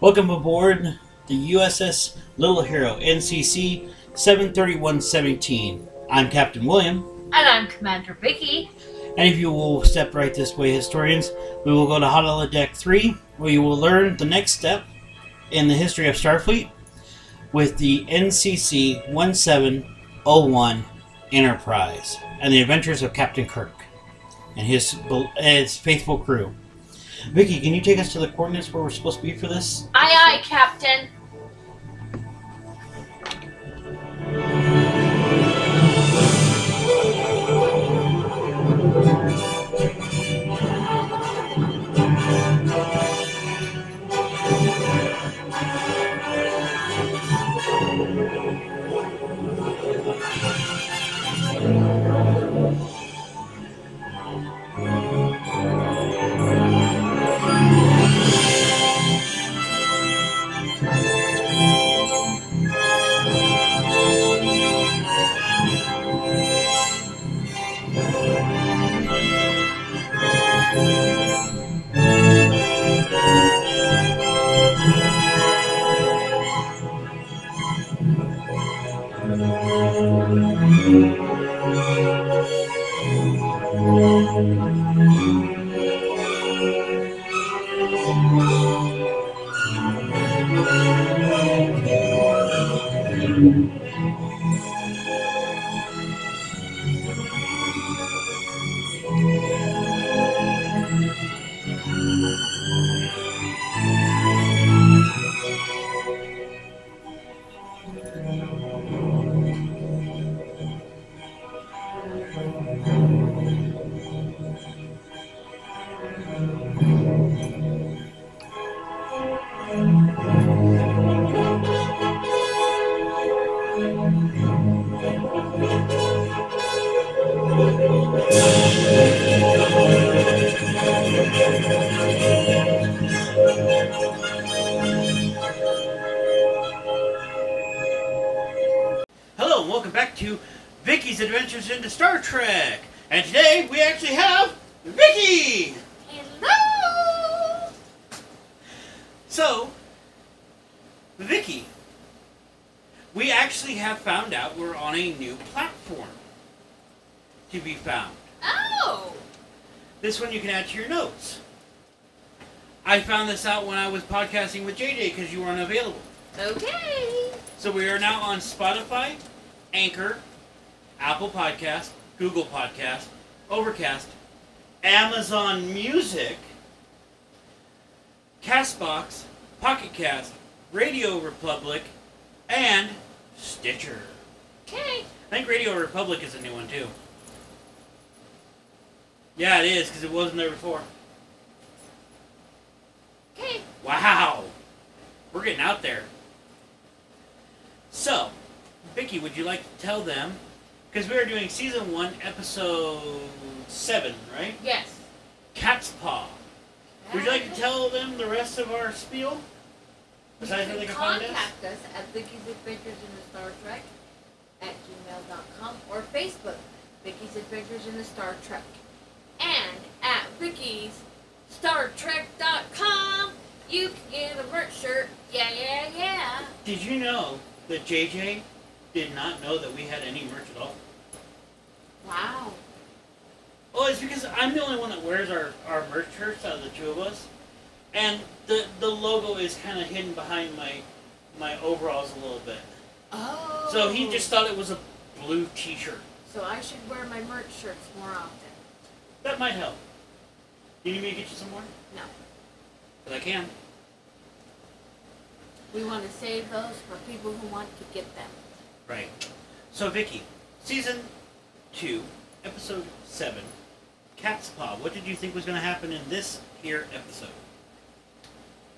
Welcome aboard the USS Little Hero NCC 73117. I'm Captain William, And I'm Commander Vicky. and if you will step right this way, historians, we will go to Holodeck 3, where you will learn the next step in the history of Starfleet with the NCC 1701 Enterprise and the adventures of Captain Kirk and his, his faithful crew. Vicky, can you take us to the coordinates where we're supposed to be for this? Aye, aye, Captain. Hello, and welcome back to Vicky's Adventures into Star Trek. And today we actually have Vicky. Hello! So, Vicky, we actually have found out we're on a new platform to be found. Oh! This one you can add to your notes. I found this out when I was podcasting with JJ because you weren't available. Okay. So we are now on Spotify, Anchor, Apple Podcast, Google Podcast, Overcast, Amazon Music, Castbox, Pocket Cast, RadioPublic, and Stitcher. Okay. I think RadioPublic is a new one too. Yeah, it is because it wasn't there before. Okay. Wow, we're getting out there. So, Vicky, would you like to tell them? Because we are doing season one, episode seven, right? Yes. Cat's Paw. Would you like to tell them the rest of our spiel? You Besides how they can can find us? contact us at Vicky's Adventures in the Star Trek at gmail.com or Facebook, Vicky's Adventures in the Star Trek. And at Vicky's Star Trek.com, you can get a merch shirt. Yeah, yeah, yeah. Did you know that JJ did not know that we had any merch at all? Wow. Well, it's because I'm the only one that wears our, our merch shirts out of the two of us. And the the logo is kind of hidden behind my my overalls a little bit. Oh. So he just thought it was a blue t-shirt. So I should wear my merch shirts more often. That might help. You need me to get you some more? No. But I can. We want to save those for people who want to get them. Right. So Vicky, season two, episode seven, Cat's Paw. What did you think was going to happen in this here episode?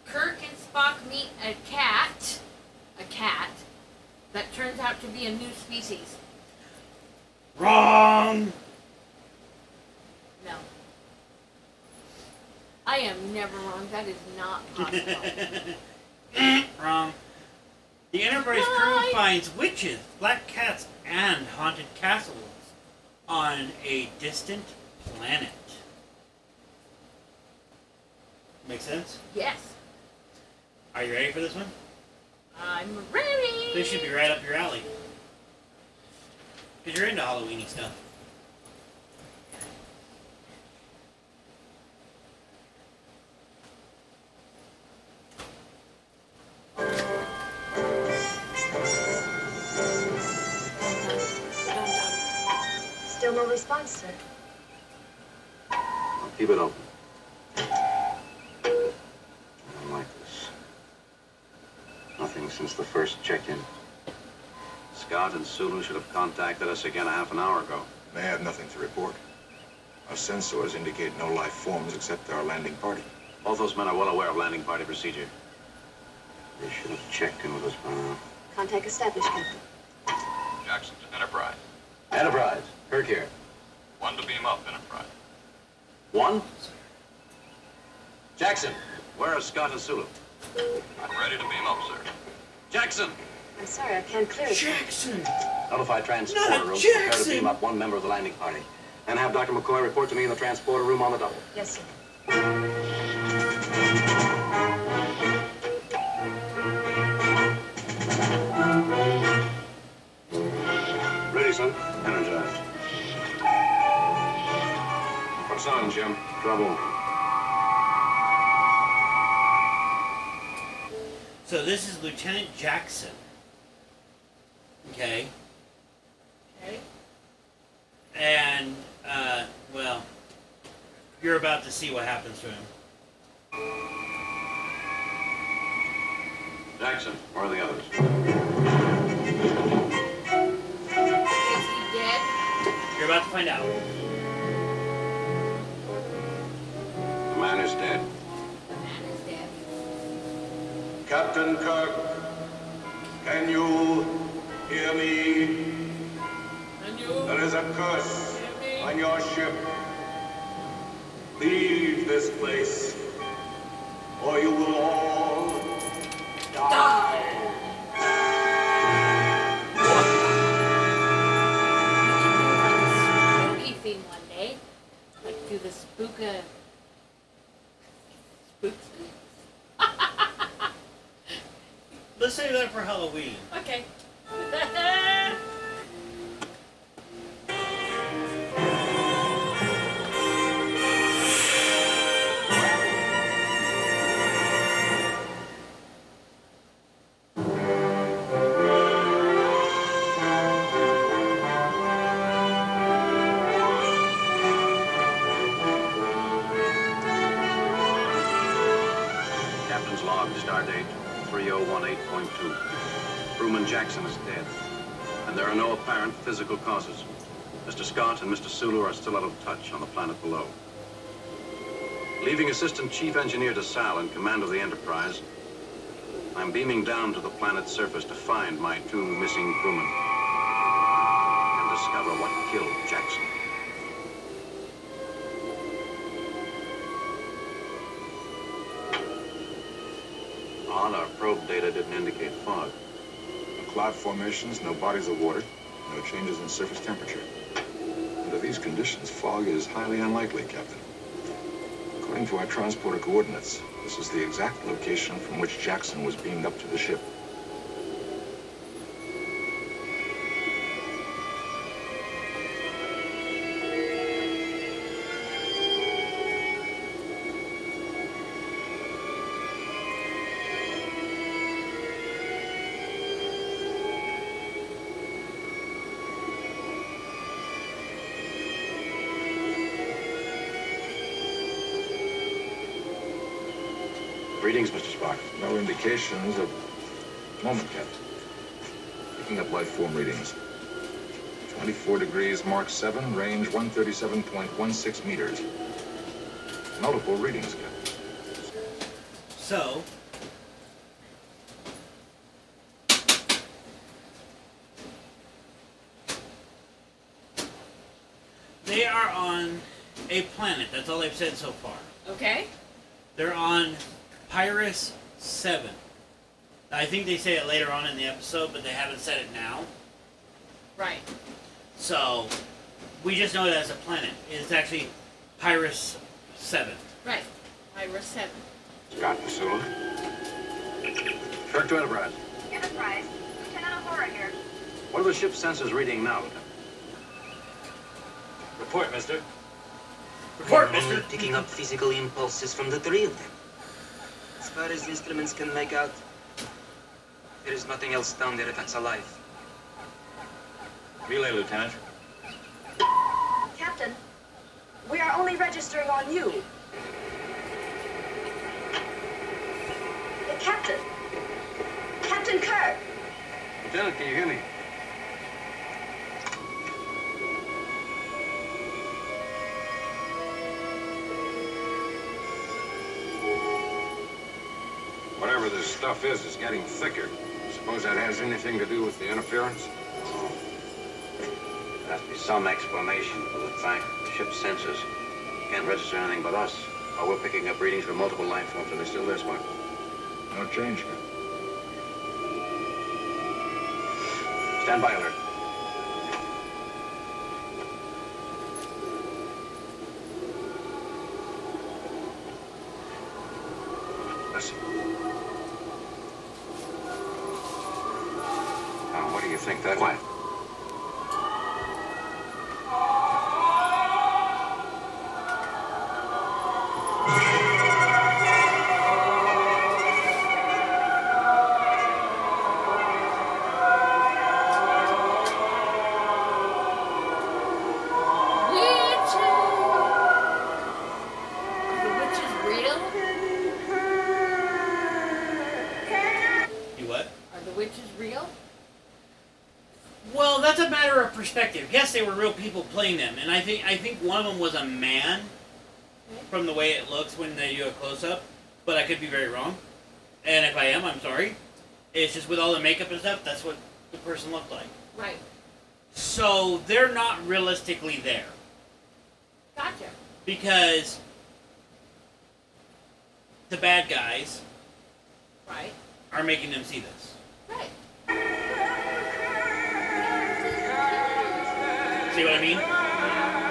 Kirk and Spock meet a cat, a cat, that turns out to be a new species. Wrong. No. I am never wrong. That is not possible. Wrong. The Enterprise crew finds witches, black cats, and haunted castles on a distant planet. Make sense? yes. Are you ready for this one? I'm ready. This should be right up your alley. Because you're into Halloweeny stuff. Still no response, sir. I'll keep it open. I don't like this. Nothing since the first check-in. Scott and Sulu should have contacted us again a half an hour ago. They have nothing to report. Our sensors indicate no life forms except our landing party. Both those men are well aware of landing party procedure. They should have checked in with us by now. Contact established, Captain. Jackson to Enterprise. Enterprise, Kirk here. One to beam up, Enterprise. One? Jackson, where are Scott and Sulu? I'm ready to beam up, sir. Jackson! I'm sorry, I can't clear it. Jackson! Notify transporter Not room to prepare to Jackson! beam up one member of the landing party. And have Dr. McCoy report to me in the transporter room on the double. Yes, sir. Ready, son? Energized. What's on, Jim? Trouble. So this is Lieutenant Jackson. Okay. Okay. And, uh, well, you're about to see what happens to him. Jackson, where are the others? Is he dead? You're about to find out. The man is dead. Captain Kirk, can you hear me? You? There is a curse on your ship. Leave this place, or you will all die. Spooky theme one day. Like do the spooka. Spooks. Let's save that for Halloween. Okay. Sulu are still out of touch on the planet below. Leaving Assistant Chief Engineer DeSalle in command of the Enterprise, I'm beaming down to the planet's surface to find my two missing crewmen and discover what killed Jackson. Odd, our probe data didn't indicate fog. No cloud formations, no bodies of water, no changes in surface temperature. Under these conditions, fog is highly unlikely, Captain. According to our transporter coordinates, this is the exact location from which Jackson was beamed up to the ship. No indications of... Moment, Captain. Picking up life form readings. 24 degrees, Mark 7, range 137.16 meters. Multiple readings, Captain. So, they are on a planet. That's all they've said so far. Okay. They're on Pyris 7. I think they say it later on in the episode, but they haven't said it now. Right. So, we just know it as a planet. It's actually Pyris 7. Right. Iris seven. Scott and Sulu. Kirk to Enterprise. Enterprise. Lieutenant Uhura here. What are the ship's sensors reading now, Lieutenant? Report, mister. Report, We're only mister. picking up physical impulses from the three of them. As far as the instruments can make out, there is nothing else down there that's alive. Relay, Lieutenant. Captain, we are only registering on you. Uh, Captain. Captain Kirk. Lieutenant, can you hear me? Stuff is, is getting thicker. Suppose that has anything to do with the interference? Oh. There has to be some explanation for the fact that the ship's sensors can't register anything but us. While we're picking up readings from multiple life forms. Are they still there, Spock? No change. Stand by alert. Them, and I think I think one of them was a man, from the way it looks when they do a close up. But I could be very wrong, and if I am, I'm sorry. It's just with all the makeup and stuff, that's what the person looked like. Right. So they're not realistically there Gotcha. because the bad guys Right. are making them see this. Right. See what I mean?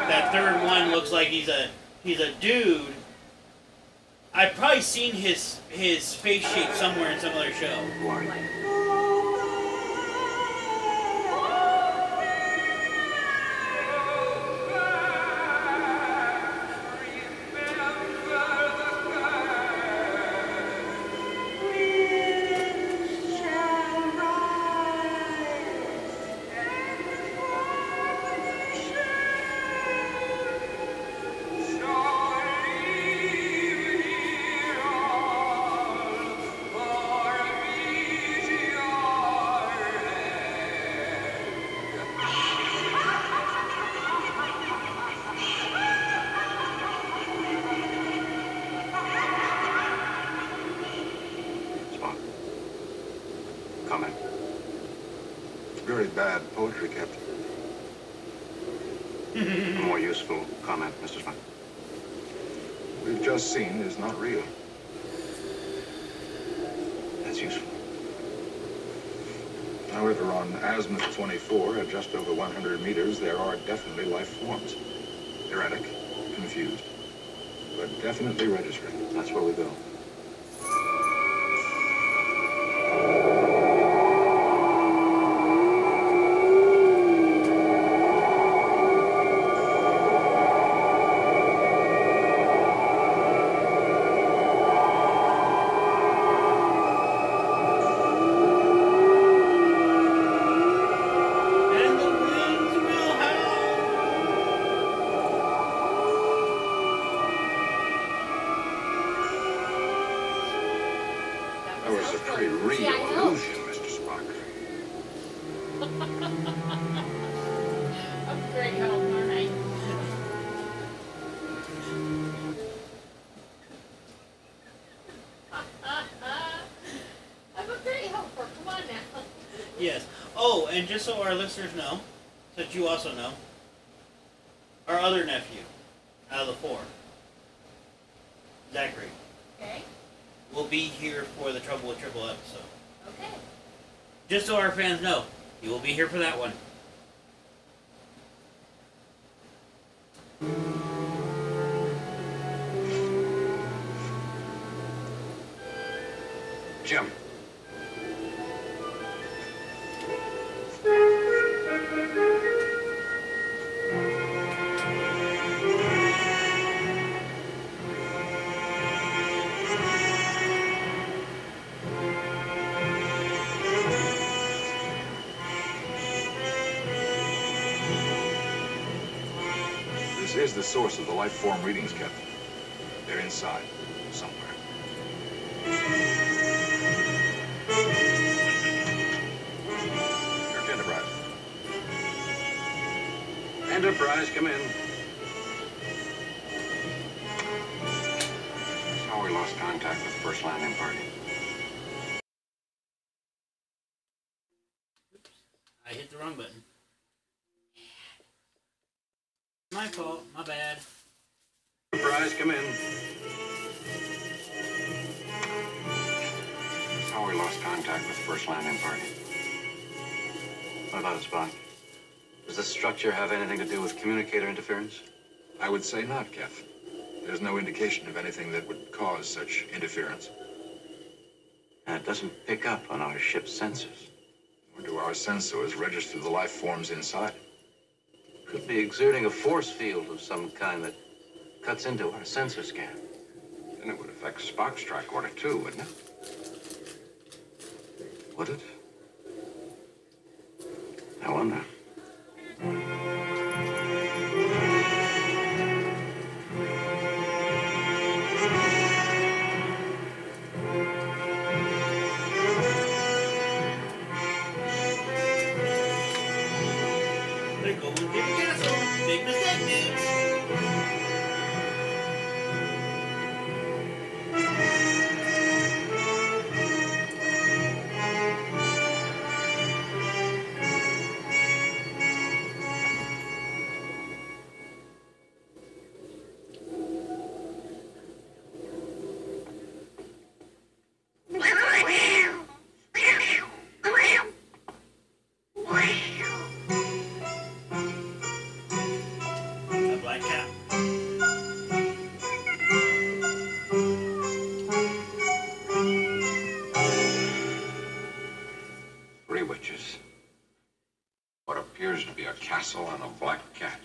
That third one looks like he's a he's a dude. I've probably seen his his face shape somewhere in some other show. Yes. Oh, and just so our listeners know, that you also know, our other nephew out of the four, Zachary, Okay. will be here for the Trouble with Tribbles episode. Okay. Just so our fans know, he will be here for that one. Jim, source of the life form readings, Captain. They're inside, somewhere. Enterprise. Enterprise, come in. Structure have anything to do with communicator interference? I would say not, Captain. There's no indication of anything that would cause such interference. And it doesn't pick up on our ship's sensors. Nor do our sensors register the life forms inside. Could be exerting a force field of some kind that cuts into our sensor scan. Then it would affect Spock's tricorder too, wouldn't it? Would it? I wonder. Castle and a black cat.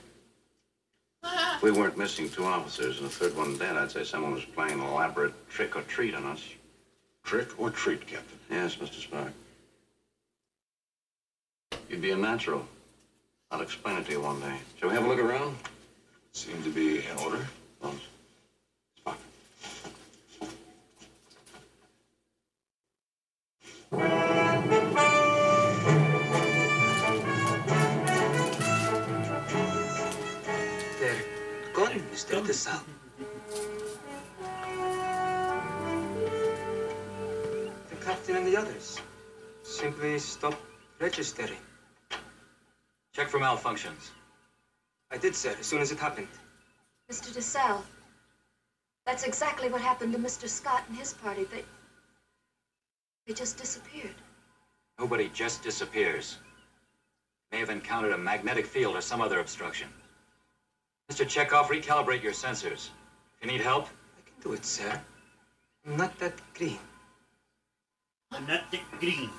If we weren't missing two officers and a third one dead, I'd say someone was playing an elaborate trick or treat on us. Trick or treat, Captain? Yes, Mr. Spock. You'd be a natural. I'll explain it to you one day. Shall we have a look around? Seem to be in order. Malfunctions. I did, sir, as soon as it happened. Mr. DeSalle, that's exactly what happened to Mr. Scott and his party. They, they just disappeared. Nobody just disappears. May have encountered a magnetic field or some other obstruction. Mr. Chekov, recalibrate your sensors. If you need help, I can do it, sir. I'm not that green. I'm not that Green.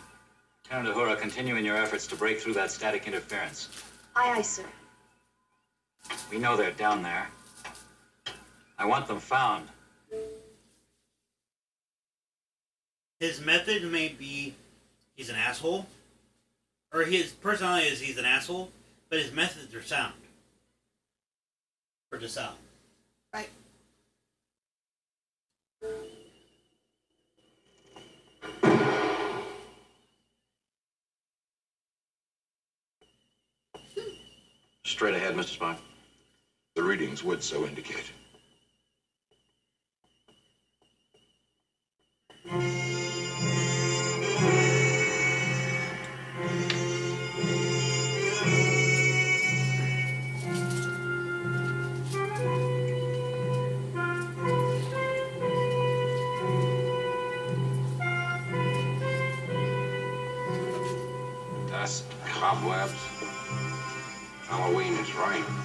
Lieutenant Uhura, continue in your efforts to break through that static interference. Aye, aye, sir. We know they're down there. I want them found. His method may be he's an asshole, or his personality is he's an asshole, but his methods are sound. For DeSalle. Right. Straight ahead, Mr. Spock. The readings would so indicate. Dust, cobwebs. Halloween is right.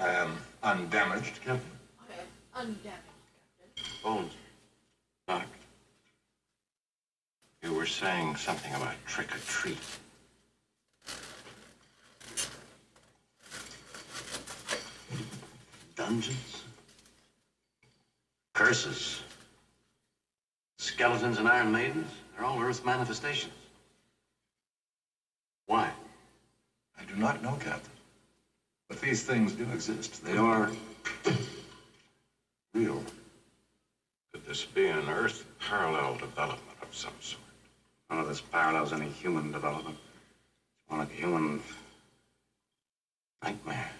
Um, undamaged, Captain. Okay, undamaged, Captain. Bones. Doc. You were saying something about trick or treat. Dungeons? Curses? Skeletons and Iron Maidens? They're all Earth manifestations. Why? I do not know, Captain. These things do exist. They are real. Could this be an Earth parallel development of some sort? None of this parallels any human development. It's more like a human nightmare.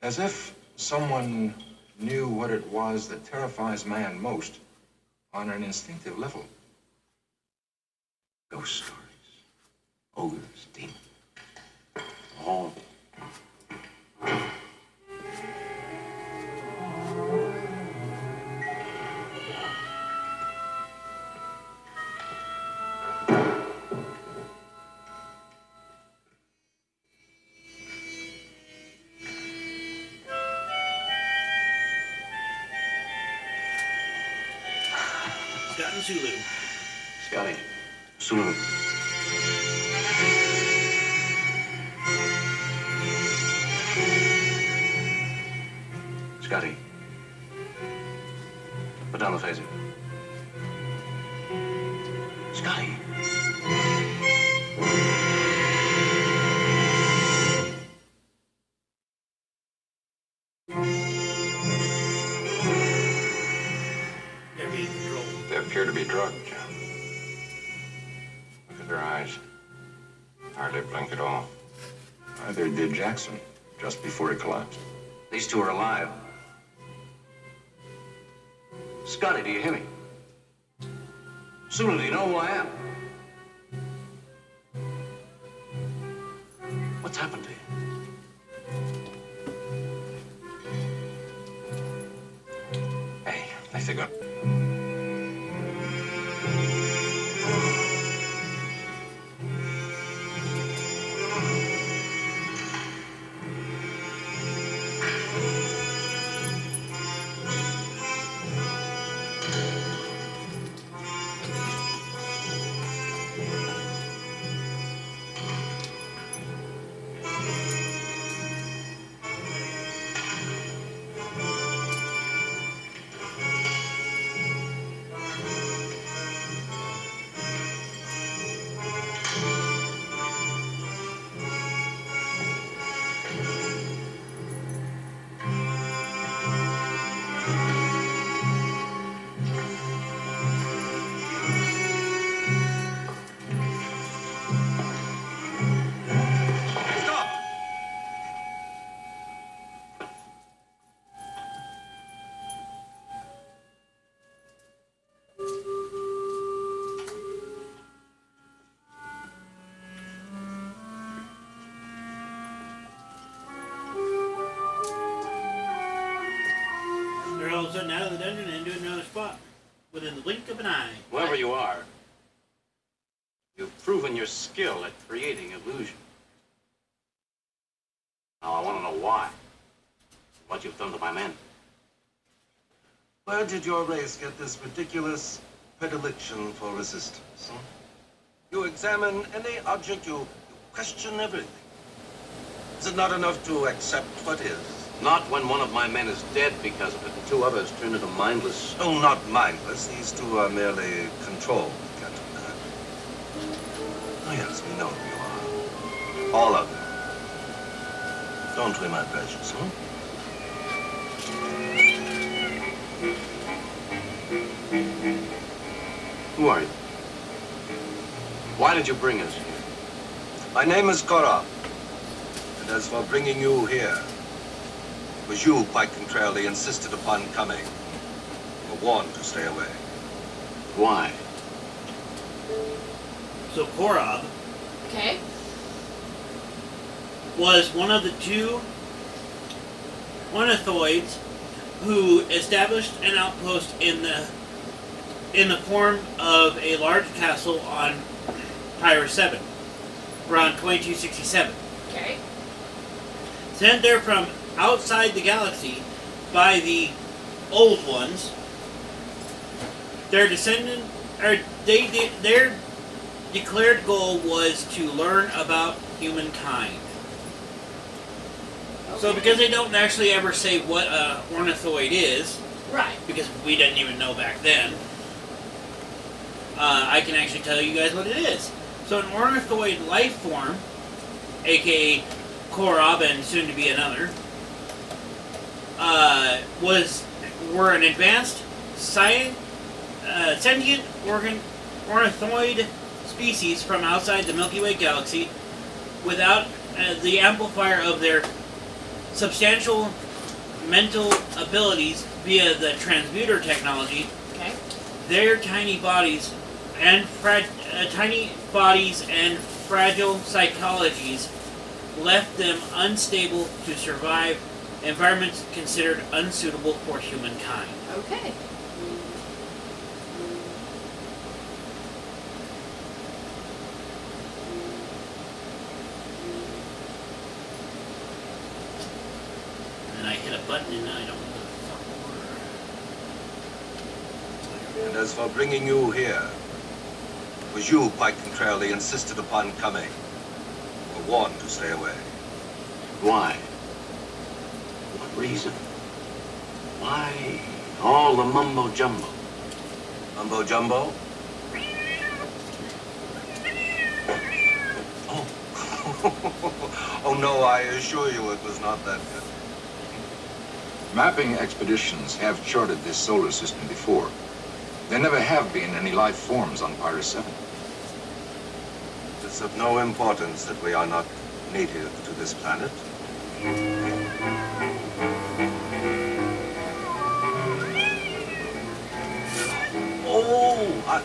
As if someone knew what it was that terrifies man most on an instinctive level. Ghost stories. Ogres, demons. All. What's happened to you? Sudden out of the dungeon and into another spot within the blink of an eye. Whoever you are, you've proven your skill at creating illusion. Now I want to know why. What you've done to my men. Where did your race get this ridiculous predilection for resistance? hmm? You examine any object, you, you question everything. Is it not enough to accept what is? Not when one of my men is dead because of it, and two others turned into mindless. Oh, not mindless. These two are merely controlled, Captain. Oh, yes, we know who you are. All of them. Don't we, my precious, hmm? Who are you? Why did you bring us here? My name is Korob. And as for bringing you here, it was you, quite contrarily, insisted upon coming. You were warned to stay away. Why? So Korob Okay. was one of the two Ornithoids who established an outpost in the in the form of a large castle on Pyre 7 around 2267. Okay. Sent there from outside the galaxy by the old ones. Their descendant, or they their declared goal was to learn about humankind. So because they don't actually ever say what a ornithoid is, Right. because we didn't even know back then, uh, I can actually tell you guys what it is. So an ornithoid life form, aka Korob and soon to be another, uh, was were an advanced uh, sentient organ ornithoid species from outside the Milky Way galaxy, without uh, the amplifier of their substantial mental abilities via the transmuter technology Okay. their tiny bodies and fra- uh, tiny bodies and fragile psychologies left them unstable to survive environments considered unsuitable for humankind. Okay. And I hit a button and I don't know what the fuck And as for bringing you here, it was you quite contrarily insisted upon coming. You were warned to stay away. Why? What reason? Why all the mumbo jumbo? Mumbo jumbo? Oh. oh no, I assure you it was not that good. Mapping expeditions have charted this solar system before. There never have been any life forms on Pyris 7. It's of no importance that we are not native to this planet.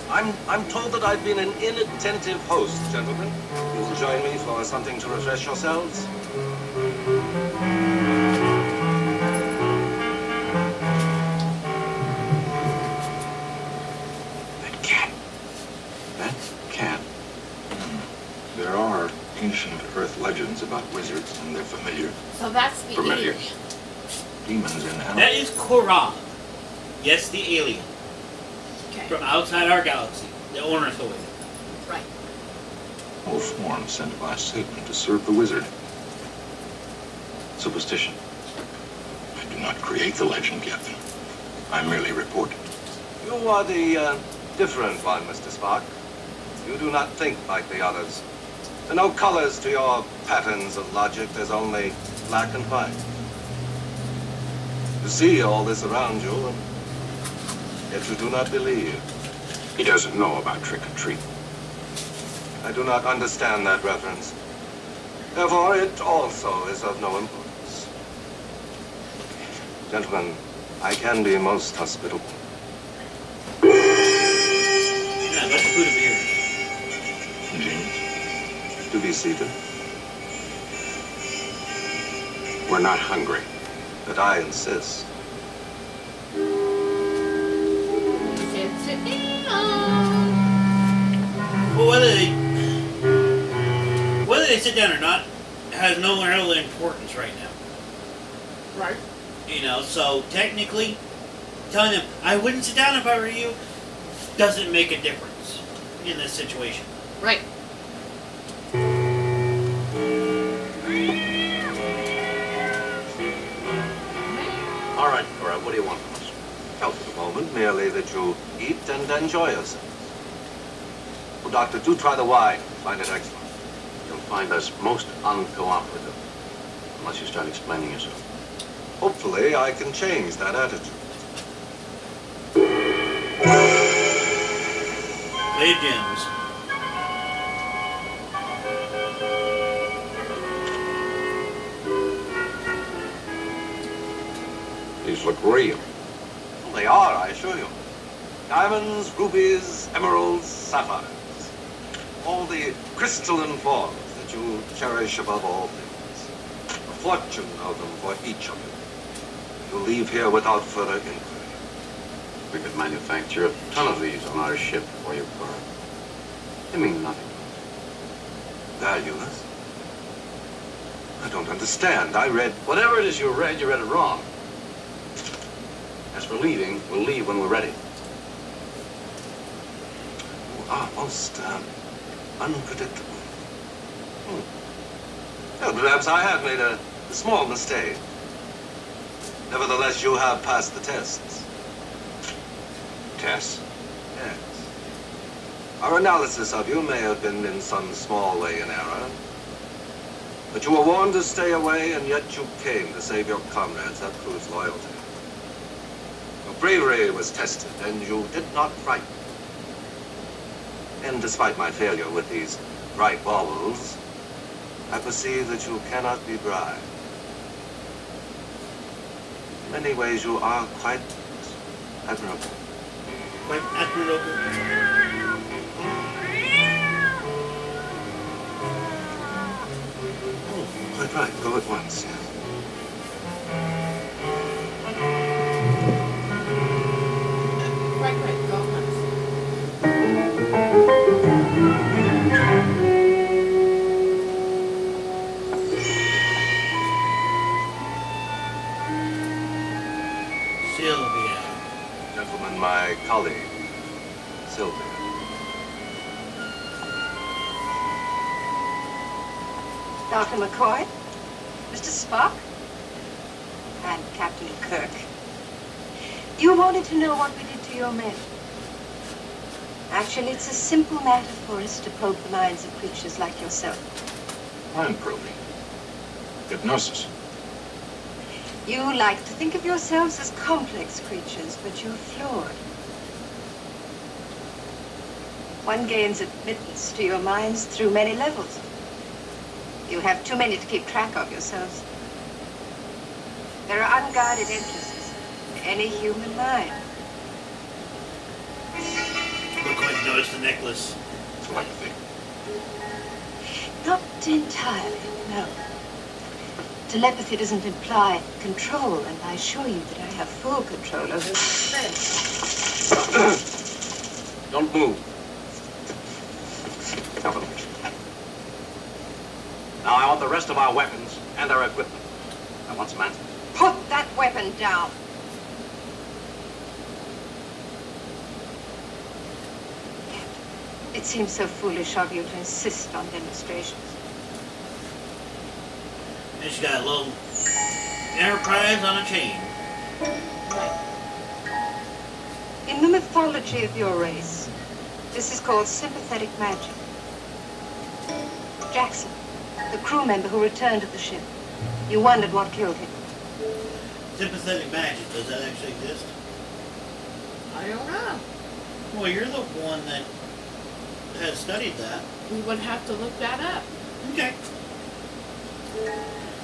I'm, I'm told that I've been an inattentive host, gentlemen. You will join me for something to refresh yourselves? That cat. That cat. There are ancient Earth legends about wizards and their familiar So that's the Familiar. alien. demons and That animals. is Korob. Yes, the alien Okay. From outside our galaxy, the ornithoid. Right. All forms sent by Satan to serve the wizard. Superstition. I do not create the legend, Captain. I merely report it. You are the uh, different one, Mr. Spock. You do not think like the others. There are no colors to your patterns of logic. There's only black and white. You see all this around you, and yet you do not believe. He doesn't know about trick or treat. I do not understand that reference. Therefore, it also is of no importance. Gentlemen, I can be most hospitable. Yeah, let's put a beer. James, Do be seated. We're not hungry. But I insist. Whether they whether they sit down or not has no real importance right now. Right. You know, so technically, telling them I wouldn't sit down if I were you doesn't make a difference in this situation. Right. All right, all right. what do you want from us? Well, for the moment, merely that you eat and enjoy yourselves. Oh, Doctor, do try the wine. Find it excellent. You'll find us most uncooperative. Unless you start explaining yourself. Hopefully, I can change that attitude. Play gems. These look real. Well, they are, I assure you. Diamonds, rubies, emeralds, sapphires. All the crystalline forms that you cherish above all things. A fortune of them for each of you. You leave here without further inquiry. We could manufacture a ton of these on our ship for you, Korob. They mean nothing. Valueless? I don't understand. I read Whatever it is you read, you read it wrong. As for leaving, we'll leave when we're ready. You are most um, unpredictable. Hmm. Well, perhaps I have made a, a small mistake. Nevertheless, you have passed the tests. Tests? Yes. Our analysis of you may have been in some small way in error. But you were warned to stay away, and yet you came to save your comrades. That proves loyalty. Your bravery was tested, and you did not frighten. And despite my failure with these bright baubles, I perceive that you cannot be bribed. In many ways, you are quite admirable. Quite admirable. Oh, quite right. Go at once, yes. McCoy, Mr. Spock, and Captain Kirk. You wanted to know what we did to your men. Actually, it's a simple matter for us to probe the minds of creatures like yourself. Mind probing. Hypnosis. You like to think of yourselves as complex creatures, but you're flawed. One gains admittance to your minds through many levels. You have too many to keep track of yourselves. There are unguarded entrances to any human mind. Look like you noticed the necklace. Telepathy. Not entirely, no. Telepathy doesn't imply control, and I assure you that I have full control over my friends. Don't move. Now, look. Now, I want the rest of our weapons and our equipment. I want some answers. Put that weapon down. It seems so foolish of you to insist on demonstrations. And she got a little Enterprise on a chain. In the mythology of your race, this is called sympathetic magic. Jackson, the crew member who returned to the ship, you wondered what killed him. Sympathetic magic, does that actually exist? I don't know. Well, you're the one that has studied that. We would have to look that up. Okay.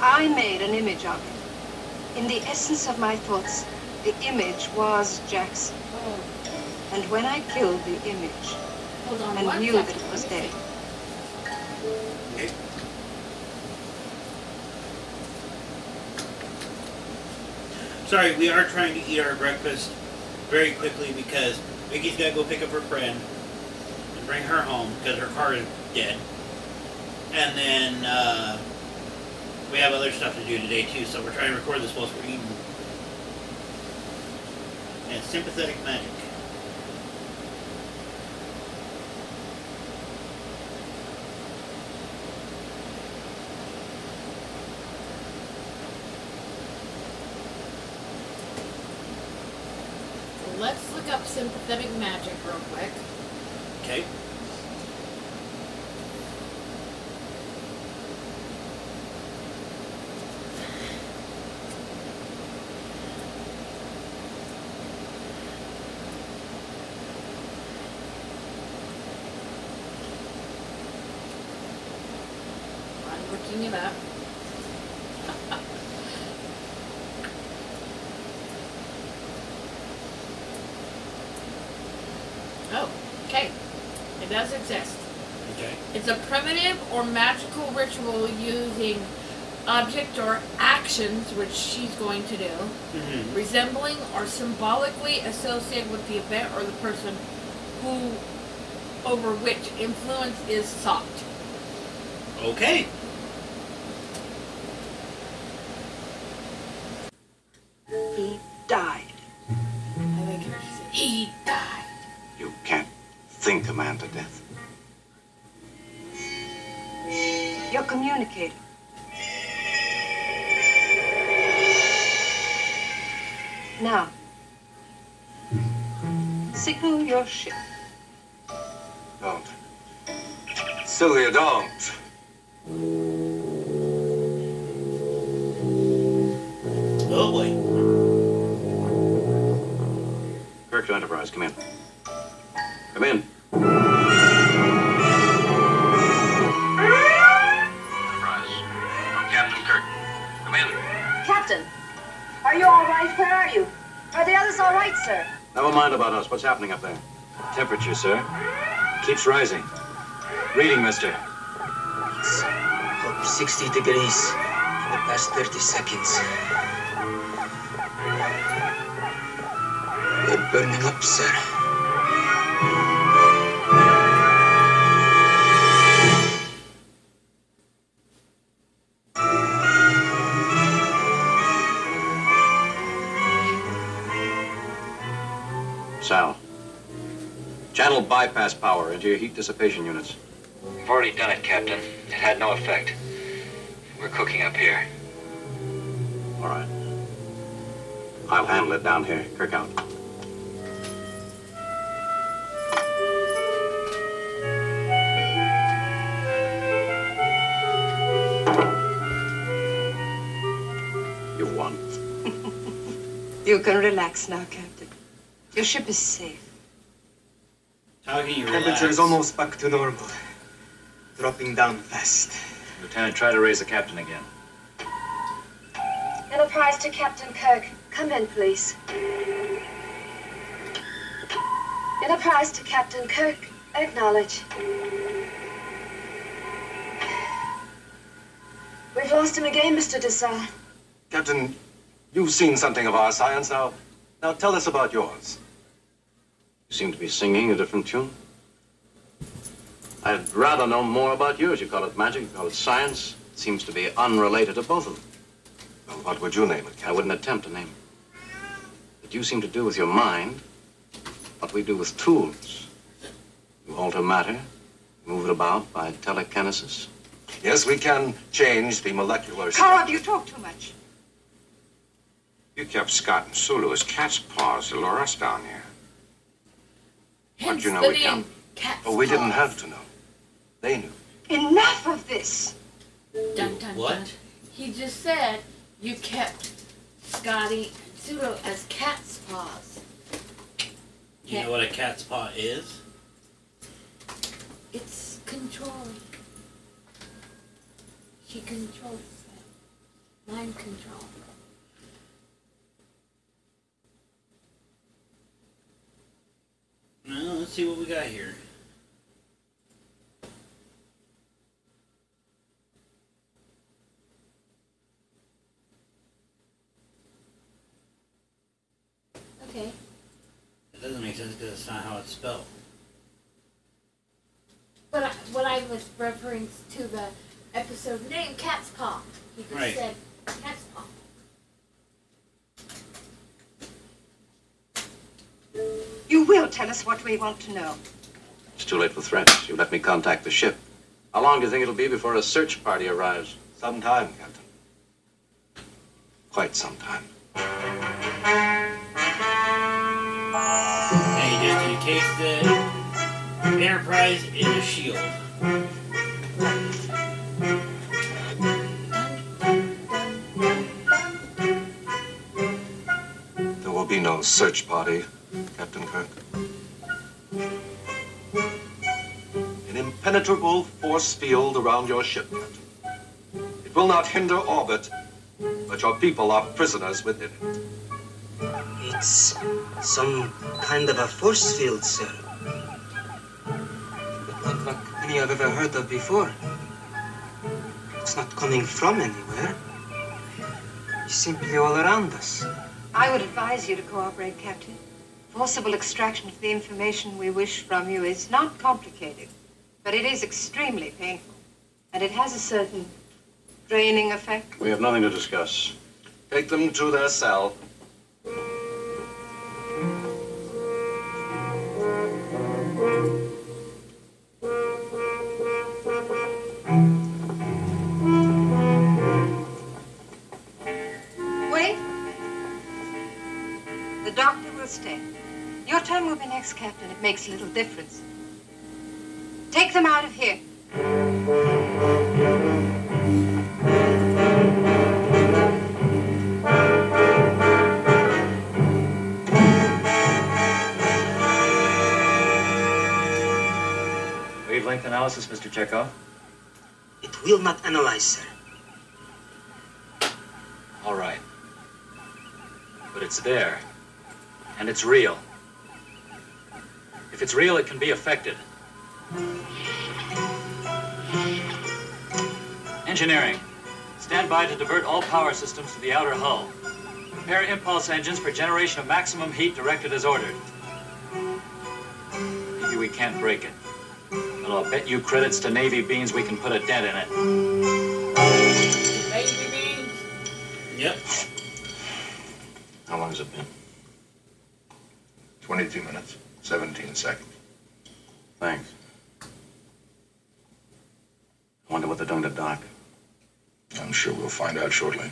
I made an image of him. In the essence of my thoughts, the image was Jackson. Oh, And when I killed the image hold on and knew second. that it was dead, Sorry, we are trying to eat our breakfast very quickly because Vicky's got to go pick up her friend and bring her home because her car is dead. And then uh, we have other stuff to do today too, so we're trying to record this whilst we're eating. And sympathetic magic. Let's look up sympathetic magic real quick. Okay. I'm looking it up. oh, okay. It does exist. Okay. It's a primitive or magical ritual using object or actions, which she's going to do, Mm-hmm. resembling or symbolically associated with the event or the person who over which influence is sought. Okay. Sylvia, don't. Oh boy. Kirk to Enterprise, come in. Come in. Enterprise. I'm Captain Kirk. Come in. Captain, are you all right? Where are you? Are the others all right, sir? Never mind about us. What's happening up there? Temperature, sir. Keeps rising. Reading, mister. It's up 60 degrees for the past 30 seconds. We're burning up, sir. Sal. Channel bypass power into your heat dissipation units. We've already done it, Captain. It had no effect. We're cooking up here. All right. I'll handle it down here. Kirk out. You won. You can relax now, Captain. Your ship is safe. How can you relax? Temperature is almost back to normal. Dropping down fast. Lieutenant, try to raise the captain again. Enterprise to Captain Kirk. Come in, please. Enterprise to Captain Kirk. Acknowledge. We've lost him again, Mr. DeSalle. Captain, you've seen something of our science. Now, now tell us about yours. You seem to be singing a different tune. I'd rather know more about yours. You call it magic, you call it science. It seems to be unrelated to both of them. Well, what would you name it, I wouldn't attempt to name it. But you seem to do with your mind what we do with tools. You alter matter, move it about by telekinesis. Yes, we can change the molecular Korob, you talk too much. You kept Scott and Sulu as cat's paws to lure us down here. How'd Hence you know the we'd name come? Cat's Oh, we didn't have to know. They knew. Enough of this. Dun, dun, What? dun. He just said you kept Scotty and Pseudo as cat's paws. You know what a cat's paw is? It's control. She controls it. Mind control. Well, let's see what we got here. Okay. It doesn't make sense because it's not how it's spelled. But I, what I was referring to the episode name, Cat's Paw. He just Right. said Cat's Paw. You will tell us what we want to know. It's too late for threats. You let me contact the ship. How long do you think it'll be before a search party arrives? Some time, Captain. Quite some time. Enterprise in a shield. There will be no search party, Captain Kirk. An impenetrable force field around your ship, Captain. It will not hinder orbit, but your people are prisoners within it. It's some kind of a force field, sir. But not like any I've ever heard of before. It's not coming from anywhere. It's simply all around us. I would advise you to cooperate, Captain. Forcible extraction of the information we wish from you is not complicated, but it is extremely painful. And it has a certain draining effect. We have nothing to discuss. Take them to their cell. Makes little difference. Take them out of here. Wavelength analysis, Mr. Chekov? It will not analyze, sir. All right. But it's there. And it's real. If it's real, it can be affected. Engineering. Stand by to divert all power systems to the outer hull. Prepare impulse engines for generation of maximum heat directed as ordered. Maybe we can't break it. But I'll bet you credits to Navy beans we can put a dent in it. Out shortly.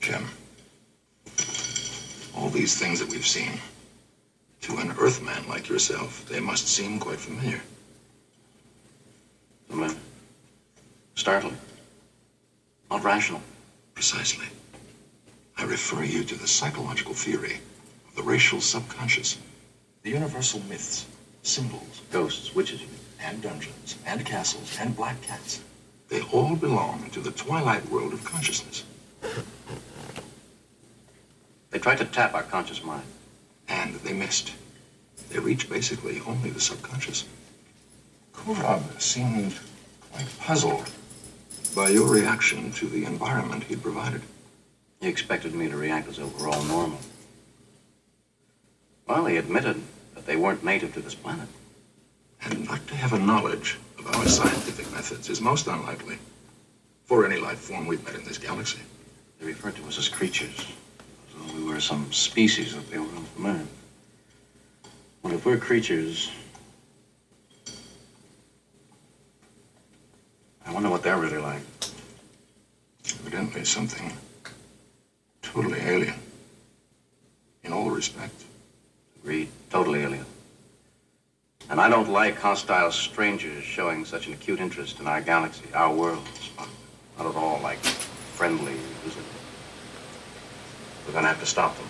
Jim, all these things that we've seen, to an Earthman like yourself, they must seem quite familiar. Familiar. Startling. Not rational. Precisely. I refer you to the psychological theory of the racial subconscious, the universal myths, symbols, Ghosts, witches. And dungeons, and castles, and black cats. They all belong to the twilight world of consciousness. They tried to tap our conscious mind. And they missed. They reached basically only the subconscious. Korob seemed quite puzzled by your reaction to the environment he'd provided. He expected me to react as though we're all normal. Well, he admitted that they weren't native to this planet. And not to have a knowledge of our scientific methods is most unlikely for any life form we've met in this galaxy. They referred to us as creatures, as though we were some species that they were unfamiliar. Well, if we're creatures, I wonder what they're really like. Evidently something totally alien. In all respects. Agreed. Totally alien. And I don't like hostile strangers showing such an acute interest in our galaxy, our world. Spock. Not at all like friendly visitors. We're gonna have to stop them.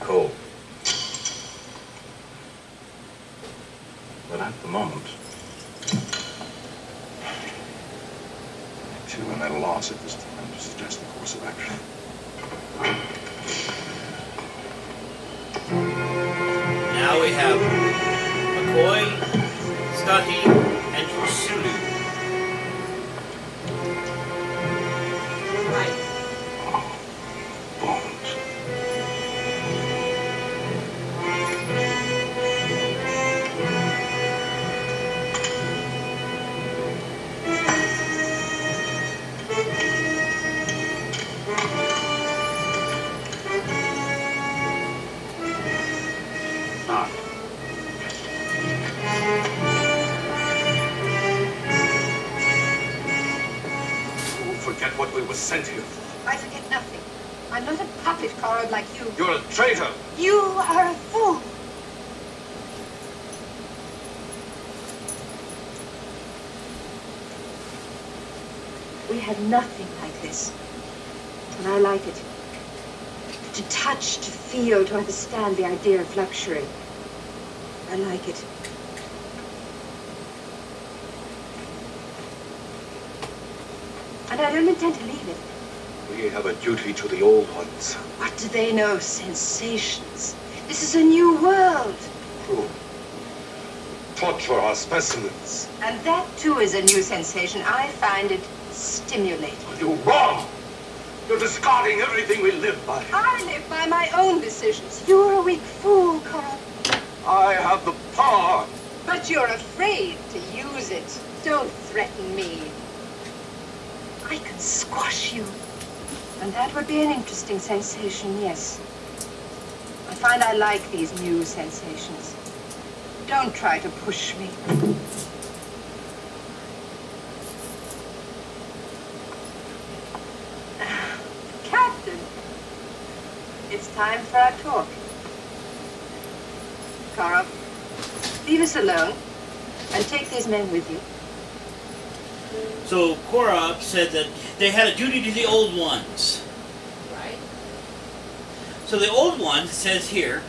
Cold. But at the moment, Too, and at a loss at this time to suggest the course of action. Now we have McCoy, Scotty, and To feel, to understand the idea of luxury. I like it. And I don't intend to leave it. We have a duty to the old ones. What do they know? Sensations. This is a new world. Who torture our specimens. And that too is a new sensation. I find it stimulating. You're wrong. You're discarding everything we live by. I live by my own decisions. You're a weak fool, Korob. I have the power. But you're afraid to use it. Don't threaten me. I can squash you. And that would be an interesting sensation, yes. I find I like these new sensations. Don't try to push me. Captain, it's time for our talk. Korob, leave us alone and take these men with you. So Korob said that they had a duty to the old ones. Right? So the old ones, it says here,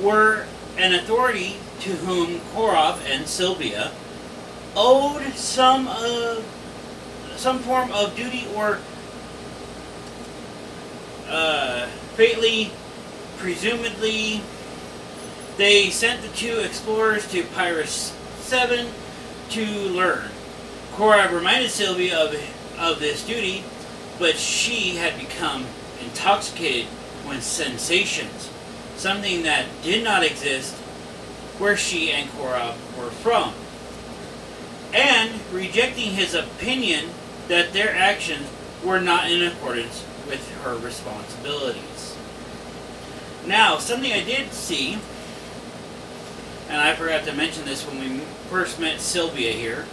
were an authority to whom Korob and Sylvia owed some uh, some form of duty or uh, fatally, presumably, they sent the two explorers to Pyris 7 to learn. Korob reminded Sylvia of, of this duty, but she had become intoxicated with sensations, something that did not exist where she and Korob were from, and rejecting his opinion that their actions were not in accordance with her responsibilities. Now, something I did see, and I forgot to mention this when we first met Sylvia here,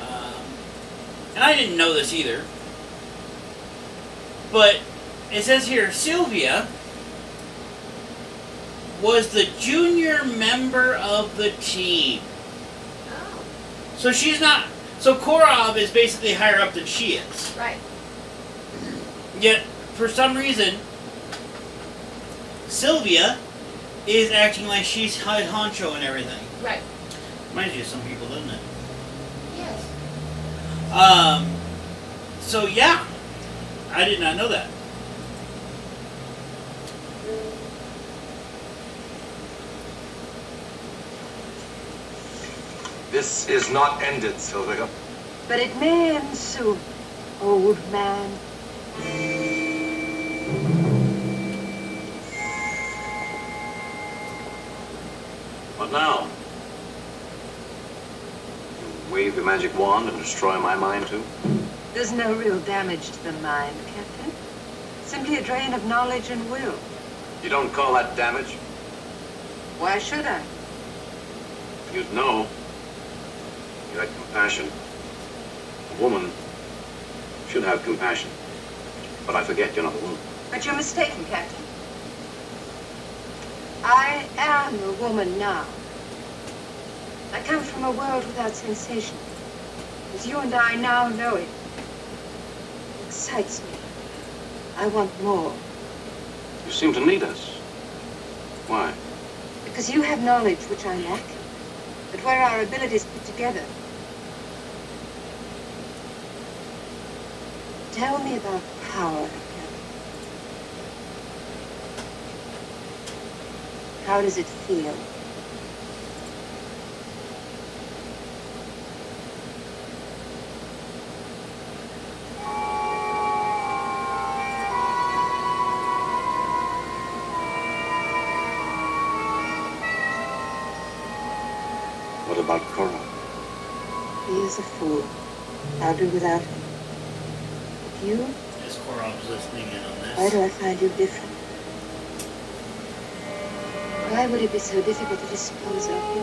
um, and I didn't know this either, but it says here Sylvia was the junior member of the team. Oh, So she's not. So Korob is basically higher up than she is. right. Yet, for some reason, Sylvia is acting like she's head honcho and everything. Right. Reminds you of some people, doesn't it? Yes. Um. So yeah, I did not know that. This is not ended, Sylvia. But it may end soon, old man. Now? You wave your magic wand and destroy my mind too? There's no real damage to the mind, Captain. Simply a drain of knowledge and will. You don't call that damage? Why should I? You'd know. You had compassion. A woman should have compassion. But I forget you're not a woman. But you're mistaken, Captain. I am a woman now. I come from a world without sensation. As you and I now know it. It excites me. I want more. You seem to need us. Why? Because you have knowledge which I lack. But where our abilities put together. Tell me about power. How does it feel? I'll do without him. But you, Is Korob's listening in on why do I find you different? Why would it be so difficult to dispose of you?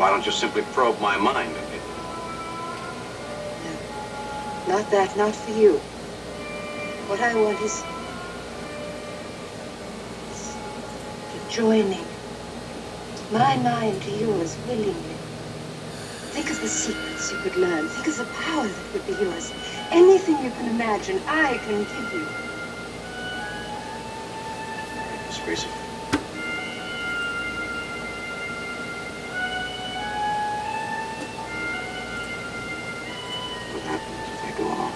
Why don't you simply probe my mind? Maybe? Not that, not for you. What I want is, is joining. My mind to yours willingly. Think of the secrets you could learn. Think of the power that would be yours. Anything you can imagine, I can give you. Disgraceful. What happens if I go on?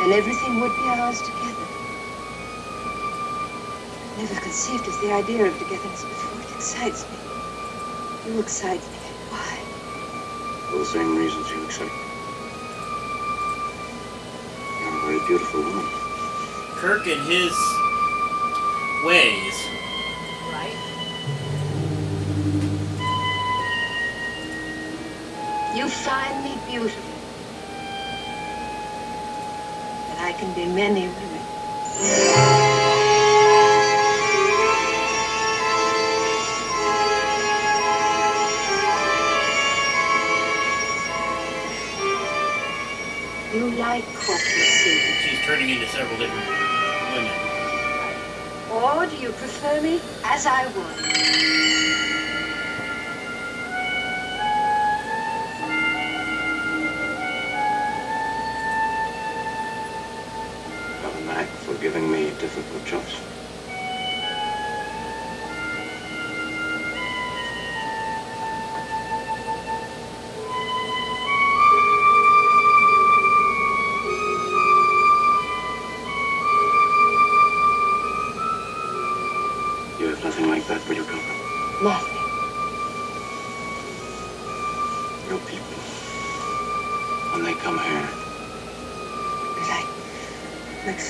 Then everything would be ours together. Never conceived of the idea of togetherness before. It excites me. You excite me. Why? For the same reasons you accept. You're a very beautiful woman. Kirk and his ways. Right. You find me beautiful. But I can be many women. Turning into several different women. Or do you prefer me as I was?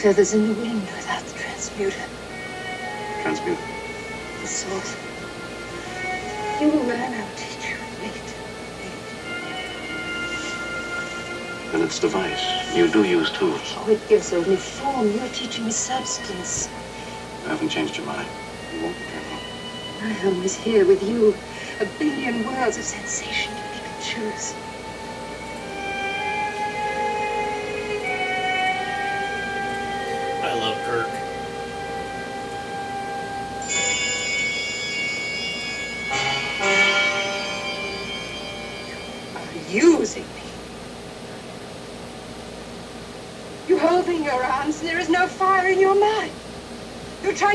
Feathers in the wind without the transmuter. Transmuter? The source. You will learn, I'll teach you. And its device. You do use tools. Oh, it gives only form. You're teaching me substance. You haven't changed your mind. You won't, Colonel. My home is here with you. A billion worlds of sensation to pick and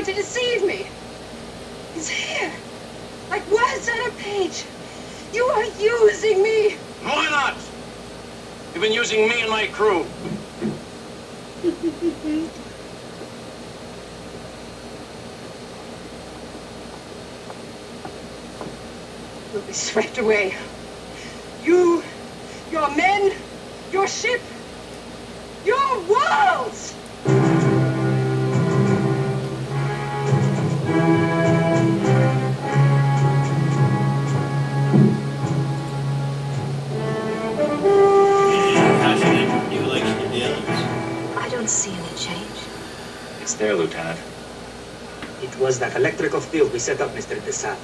trying to deceive me. It's here. Like words on a page. You are using me. Why not? You've been using me and my crew. We set up, Mr. DeSalle.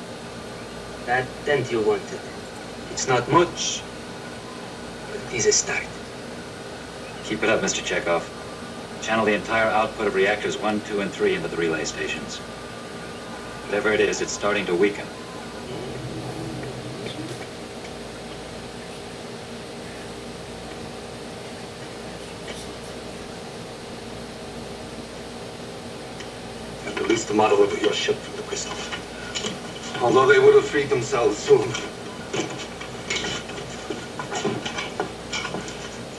That tent you wanted. It's not much, but it is a start. Keep it up, Mr. Chekov. Channel the entire output of reactors 1, 2, and 3 into the relay stations. Whatever it is, it's starting to weaken. The model of your ship from the crystal. Although they would have freed themselves soon.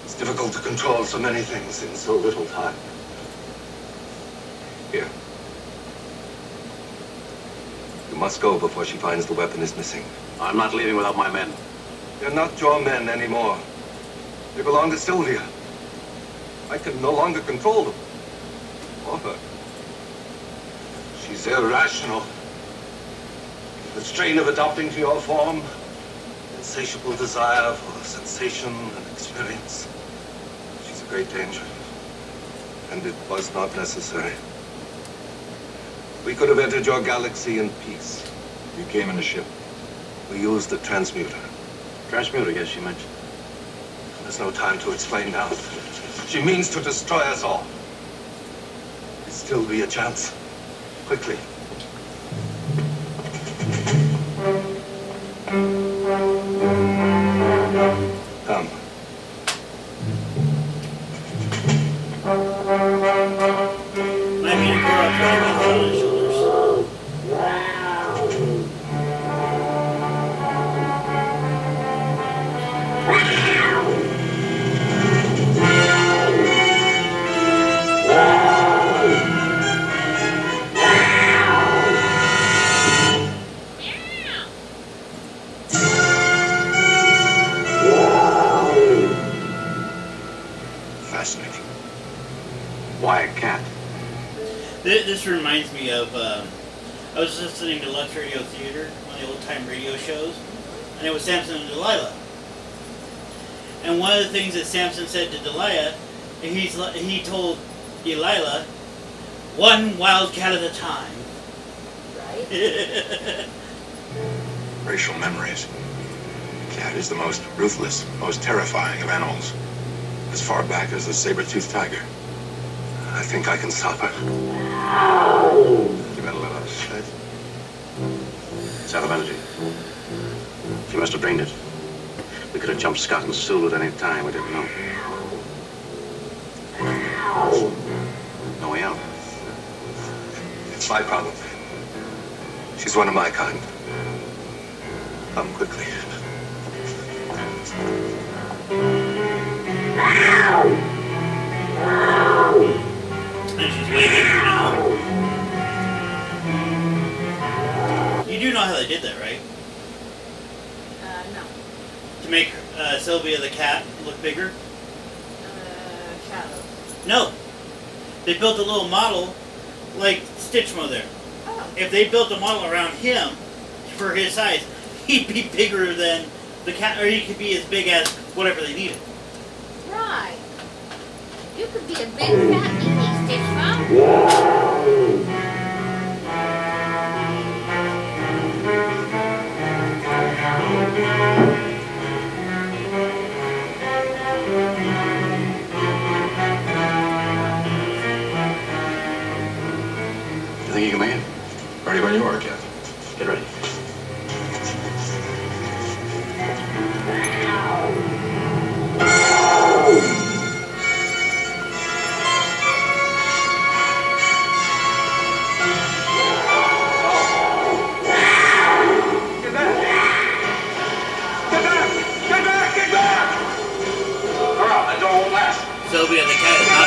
It's difficult to control so many things in so little time. Here. You must go before she finds the weapon is missing. I'm not leaving without my men. They're not your men anymore. They belong to Sylvia. I can no longer control them. Or her. Irrational. The strain of adopting to your form, insatiable desire for sensation and experience. She's a great danger. And it was not necessary. We could have entered your galaxy in peace. You came in a ship. We used the transmuter. Transmuter, yes, she mentioned. There's no time to explain now. She means to destroy us all. There'll still be a chance. Quickly. Saber-toothed tiger. I think I can stop her. You better let us. It's out of energy. She must have drained it. We could have jumped Scott and Sulu at any time. We didn't know. No way out. It's my problem. She's one of my kind. Come quickly. Now. You do know how they did that, right? Uh, no. To make uh, Sylvia the cat look bigger? Uh, shadow. No. They built a little model like Stitchmo there. Oh. If they built a model around him for his size, he'd be bigger than the cat, or he could be as big as whatever they needed. Right. You could be a big fat? You think you can make it? Ready when you are, Captain. Sylvia the cat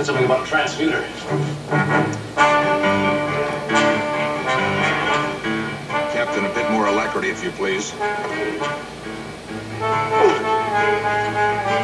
Said something about a transmuter. Captain, a bit more alacrity, if you please.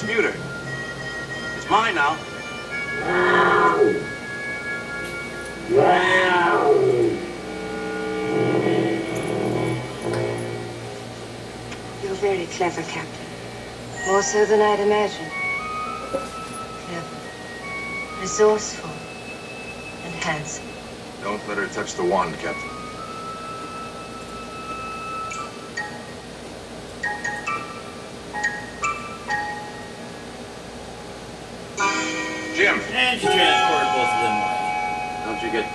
It's mine now. You're very clever, Captain. More so than I'd imagined. Clever, resourceful, and handsome. Don't let her touch the wand, Captain.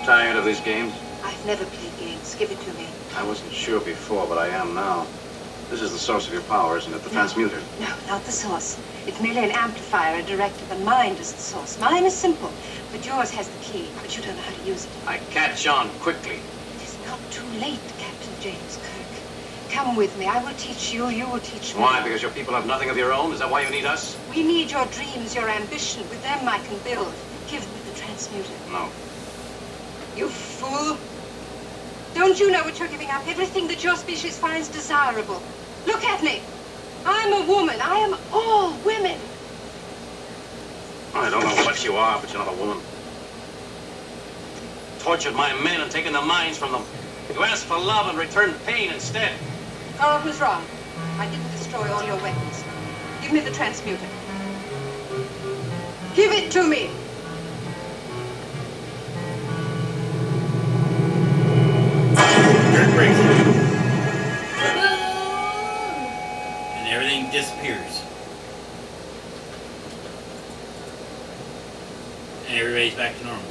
Tired of these games? I've never played games. Give it to me. I wasn't sure before, but I am now. This is the source of your power, isn't it? The transmuter. No, not the source. It's merely an amplifier, a director. The mind is the source. Mine is simple, but yours has the key. But you don't know how to use it. I catch on quickly. It is not too late, Captain James Kirk. Come with me. I will teach you. You will teach me. Why? Because your people have nothing of your own? Is that why you need us? We need your dreams, your ambition. With them, I can build. Give me the transmuter. No. You fool! Don't you know what you're giving up? Everything that your species finds desirable. Look at me. I'm a woman. I am all women. I don't know what you are, but you're not a woman. Tortured my men and taken their minds from them. You asked for love and returned pain instead. Oh, was wrong? I didn't destroy all your weapons. Give me the transmuter. Give it to me. Kirk breaks it. And everything disappears. And everybody's back to normal.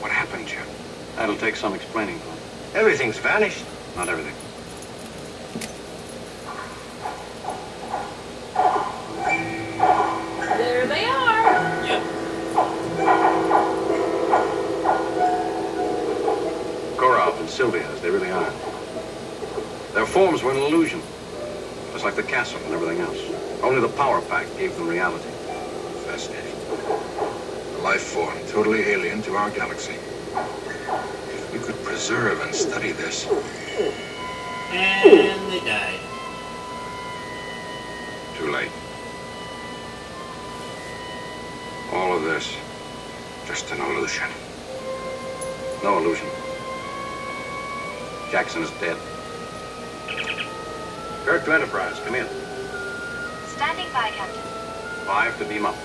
What happened, Jim? That'll take some explaining, Glenn. Everything's vanished. Not everything. They really are. Their forms were an illusion. Just like the castle and everything else. Only the power pack gave them reality. Fascinating. A life form totally alien to our galaxy. If we could preserve and study this, And they died. too late. All of this, just an illusion. No illusion. Jackson is dead. Kirk to Enterprise, come in. Standing by, Captain. Five to beam up.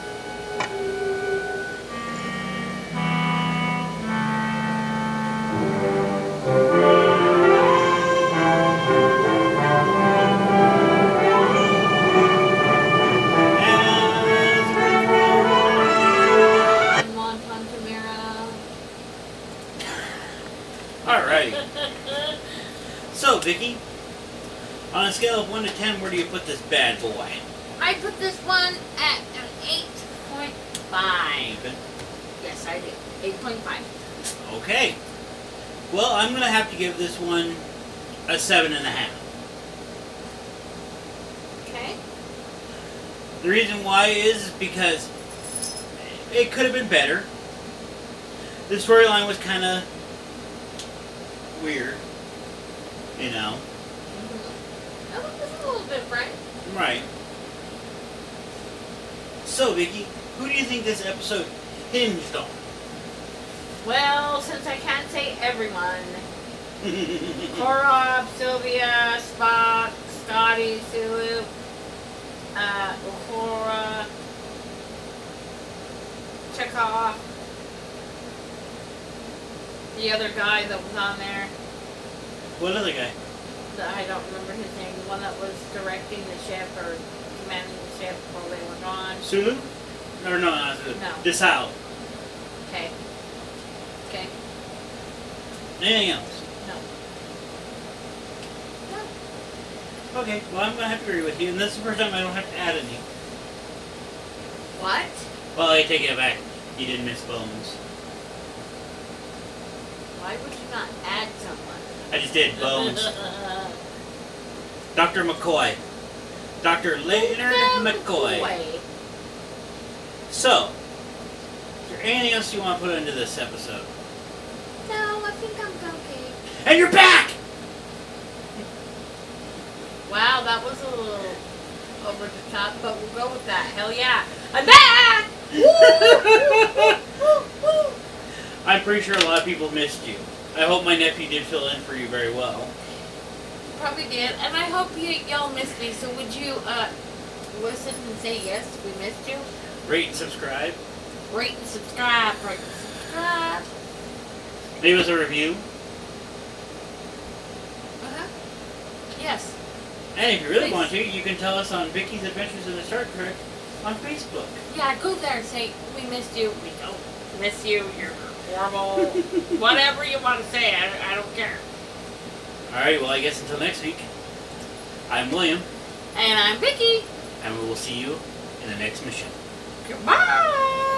A 7.5. Okay. The reason why is because it could have been better. The storyline was kind of weird, you know. Mm-hmm. That one was a little different. Right. So, Vicky, who do you think this episode hinged on? Well, since I can't say everyone, Korob, Sylvia, Spock, Scotty, Sulu, uh, Uhura, Chekov, the other guy that was on there, what other guy? the, I don't remember his name, the one that was directing the ship or commanding the ship while they were gone. Sulu? Or no, not Sulu. No. DeSalle. Okay. Okay. Anything else? No. Okay, well, I'm going to have to agree with you, and this is the first time I don't have to add any. What? Well, I take it back. You didn't miss Bones. Why would you not add someone? I just did Bones. Dr. McCoy. Dr. Leonard McCoy. Wait. So, is there anything else you want to put into this episode? No, I think I'm okay. And you're back! Wow, that was a little over the top, but we'll go with that. Hell yeah. I'm back! Woo! Woo! Woo! I'm pretty sure a lot of people missed you. I hope my nephew did fill in for you very well. Probably did, and I hope you y'all missed me. So would you uh listen and say yes? We missed you. Rate and subscribe. Rate and subscribe. Rate and subscribe. Leave us a review. Uh huh. Yes. And if you really want to, you can tell us on Vicky's Adventures in the Star Trek on Facebook. Yeah, go there and say, we missed you. We don't miss you. You're horrible. Whatever you want to say, I, I don't care. All right. Well, I guess until next week. I'm William, And I'm Vicky. and we will see you in the next mission. Goodbye.